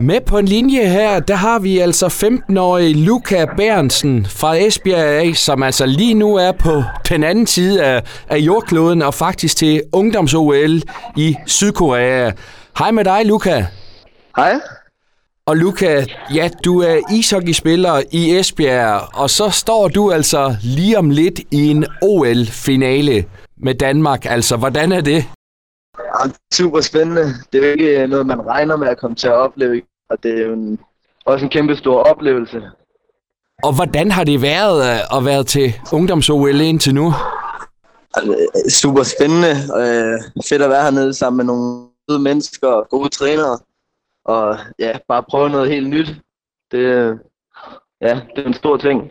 Med på en linje her, der har vi altså 15-årige Luca Bernsen fra Esbjerg som altså lige nu er på den anden side af, af jordkloden og faktisk til ungdoms-OL i Sydkorea. Hej med dig, Luca. Hej. Og Luca, ja, du er ishockeyspiller i Esbjerg, og så står du altså lige om lidt i en OL-finale med Danmark. Altså, hvordan er det? Ja, super spændende. Det er jo ikke noget, man regner med at komme til at opleve, og det er jo en, også en kæmpe stor oplevelse. Og hvordan har det været øh, at være til ungdoms-OL indtil nu? Altså, super spændende. Øh, fedt at være hernede sammen med nogle gode mennesker og gode trænere. Og ja, bare prøve noget helt nyt. Det, ja, det er en stor ting.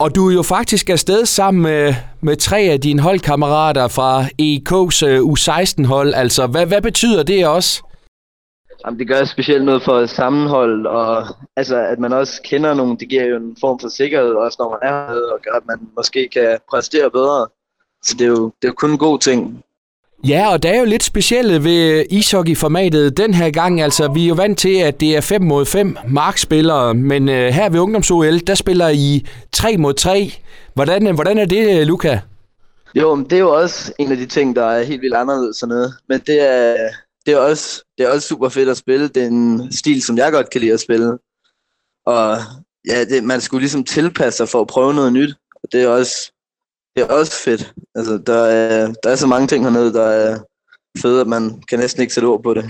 Og du er jo faktisk afsted sammen med, med tre af dine holdkammerater fra øh, EK's U16-hold. Altså, hvad, hvad betyder det også? Jamen, det gør specielt noget for sammenhold, og altså, at man også kender nogen, det giver jo en form for sikkerhed, også når man er med, og gør, at man måske kan præstere bedre. Så det er jo, det er jo kun en god ting. Ja, og der er jo lidt specielle ved ishockey-formatet den her gang. Altså, vi er jo vant til, at det er 5 mod 5 markspillere, men øh, her ved ungdoms-OL, der spiller I 3 mod 3. Hvordan, øh, hvordan er det, øh, Luca? Jo, men det er jo også en af de ting, der er helt vildt anderledes sådan noget. Men det er, det er, også, det er også super fedt at spille. Det er en stil, som jeg godt kan lide at spille. Og ja, det, man skulle ligesom tilpasse sig for at prøve noget nyt. Og det er også, det er også fedt. Altså, der er, der er så mange ting hernede, der er fede, at man kan næsten ikke sætte ord på det.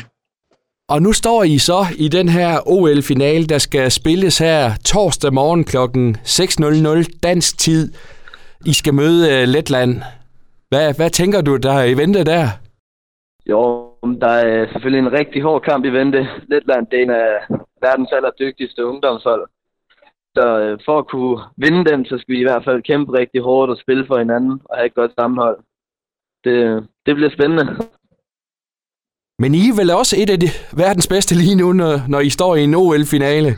Og nu står I så i den her OL-finale, der skal spilles her torsdag morgen kl. 6.00 dansk tid. I skal møde uh, Letland. Hvad, hvad tænker du, der er i vente der? Jo, der er selvfølgelig en rigtig hård kamp i vente. Letland det er en af verdens allerdygtigste ungdomshold. Så øh, for at kunne vinde dem, så skal vi i hvert fald kæmpe rigtig hårdt og spille for hinanden og have et godt sammenhold. Det, det bliver spændende. Men I er vel også et af de verdens bedste lige nu, når, når I står i en OL-finale?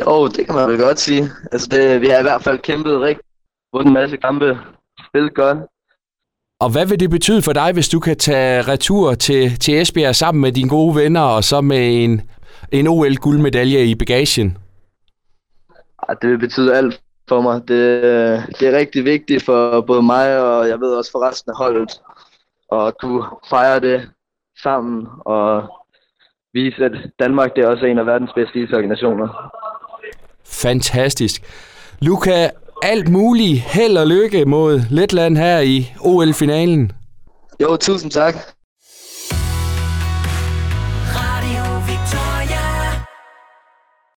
Jo, det kan man vel godt sige. Altså det, vi har i hvert fald kæmpet rigtig, vundet en masse kampe, spillet godt. Og hvad vil det betyde for dig, hvis du kan tage retur til, til Esbjerg sammen med dine gode venner, og så med en, en OL-guldmedalje i bagagen? Det vil betyde alt for mig. Det, det er rigtig vigtigt for både mig, og jeg ved også for resten af holdet, at kunne fejre det sammen, og vise, at Danmark det er også en af verdens bedste ishockey-nationer. Fantastisk. Luca, alt muligt held og lykke mod Letland her i OL-finalen. Jo, tusind tak.